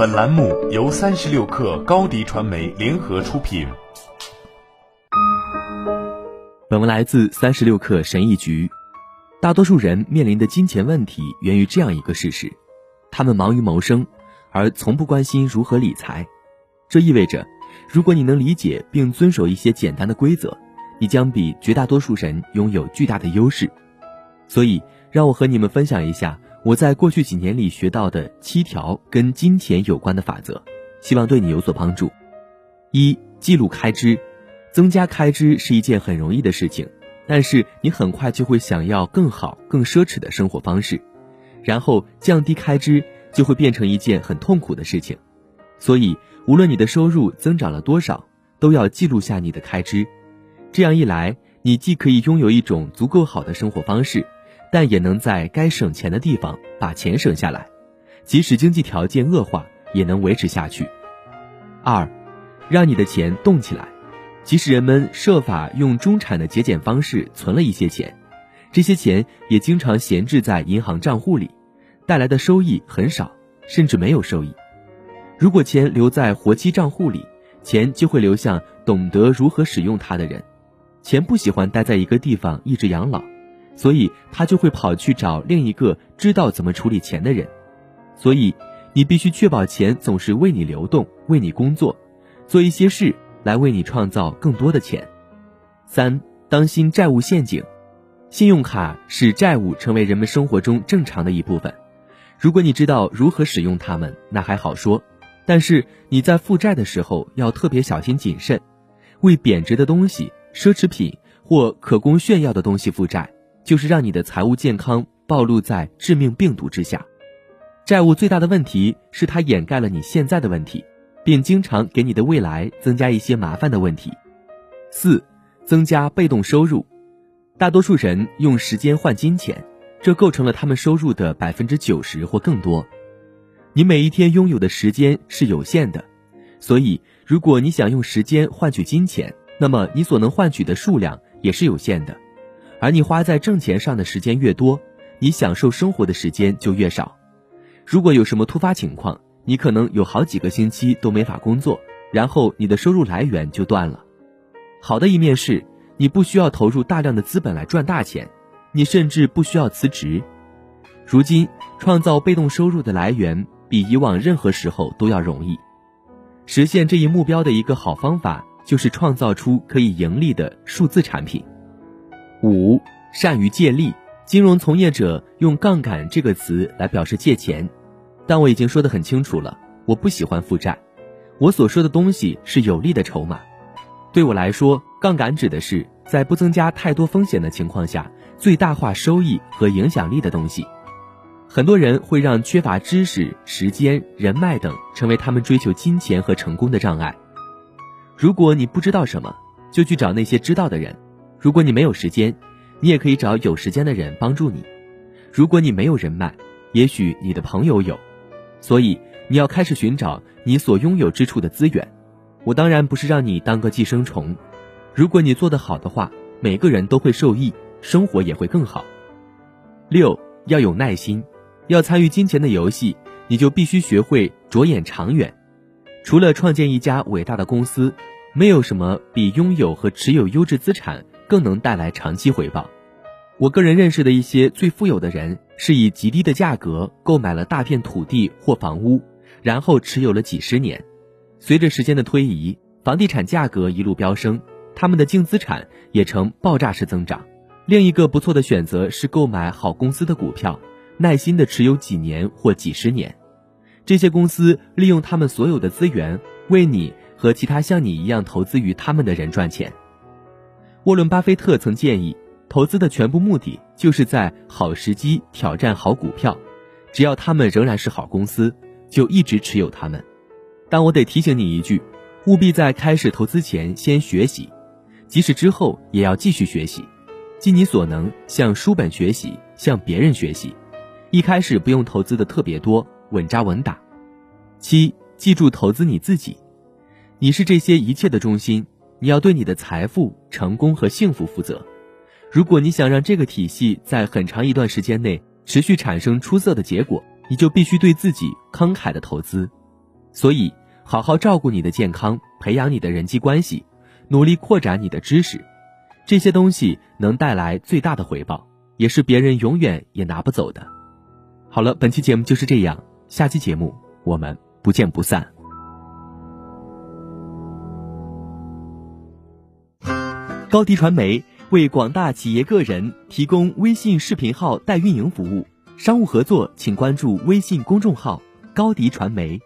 本栏目由三十六氪高低传媒联合出品。本文来自三十六氪神译局。大多数人面临的金钱问题源于这样一个事实：他们忙于谋生，而从不关心如何理财。这意味着，如果你能理解并遵守一些简单的规则，你将比绝大多数人拥有巨大的优势。所以，让我和你们分享一下。我在过去几年里学到的七条跟金钱有关的法则，希望对你有所帮助。一、记录开支，增加开支是一件很容易的事情，但是你很快就会想要更好、更奢侈的生活方式，然后降低开支就会变成一件很痛苦的事情。所以，无论你的收入增长了多少，都要记录下你的开支。这样一来，你既可以拥有一种足够好的生活方式。但也能在该省钱的地方把钱省下来，即使经济条件恶化，也能维持下去。二，让你的钱动起来，即使人们设法用中产的节俭方式存了一些钱，这些钱也经常闲置在银行账户里，带来的收益很少，甚至没有收益。如果钱留在活期账户里，钱就会流向懂得如何使用它的人，钱不喜欢待在一个地方一直养老。所以他就会跑去找另一个知道怎么处理钱的人，所以你必须确保钱总是为你流动，为你工作，做一些事来为你创造更多的钱。三，当心债务陷阱，信用卡使债务成为人们生活中正常的一部分。如果你知道如何使用它们，那还好说，但是你在负债的时候要特别小心谨慎，为贬值的东西、奢侈品或可供炫耀的东西负债。就是让你的财务健康暴露在致命病毒之下。债务最大的问题是它掩盖了你现在的问题，并经常给你的未来增加一些麻烦的问题。四，增加被动收入。大多数人用时间换金钱，这构成了他们收入的百分之九十或更多。你每一天拥有的时间是有限的，所以如果你想用时间换取金钱，那么你所能换取的数量也是有限的。而你花在挣钱上的时间越多，你享受生活的时间就越少。如果有什么突发情况，你可能有好几个星期都没法工作，然后你的收入来源就断了。好的一面是，你不需要投入大量的资本来赚大钱，你甚至不需要辞职。如今，创造被动收入的来源比以往任何时候都要容易。实现这一目标的一个好方法，就是创造出可以盈利的数字产品。五，善于借力。金融从业者用“杠杆”这个词来表示借钱，但我已经说得很清楚了，我不喜欢负债。我所说的东西是有利的筹码。对我来说，杠杆指的是在不增加太多风险的情况下，最大化收益和影响力的东西。很多人会让缺乏知识、时间、人脉等成为他们追求金钱和成功的障碍。如果你不知道什么，就去找那些知道的人。如果你没有时间，你也可以找有时间的人帮助你。如果你没有人脉，也许你的朋友有。所以你要开始寻找你所拥有之处的资源。我当然不是让你当个寄生虫。如果你做得好的话，每个人都会受益，生活也会更好。六要有耐心，要参与金钱的游戏，你就必须学会着眼长远。除了创建一家伟大的公司，没有什么比拥有和持有优质资产。更能带来长期回报。我个人认识的一些最富有的人，是以极低的价格购买了大片土地或房屋，然后持有了几十年。随着时间的推移，房地产价格一路飙升，他们的净资产也呈爆炸式增长。另一个不错的选择是购买好公司的股票，耐心的持有几年或几十年。这些公司利用他们所有的资源，为你和其他像你一样投资于他们的人赚钱。沃伦·巴菲特曾建议，投资的全部目的就是在好时机挑战好股票，只要他们仍然是好公司，就一直持有他们。但我得提醒你一句，务必在开始投资前先学习，即使之后也要继续学习，尽你所能向书本学习，向别人学习。一开始不用投资的特别多，稳扎稳打。七，记住投资你自己，你是这些一切的中心。你要对你的财富、成功和幸福负责。如果你想让这个体系在很长一段时间内持续产生出色的结果，你就必须对自己慷慨的投资。所以，好好照顾你的健康，培养你的人际关系，努力扩展你的知识，这些东西能带来最大的回报，也是别人永远也拿不走的。好了，本期节目就是这样，下期节目我们不见不散。高迪传媒为广大企业个人提供微信视频号代运营服务，商务合作请关注微信公众号“高迪传媒”。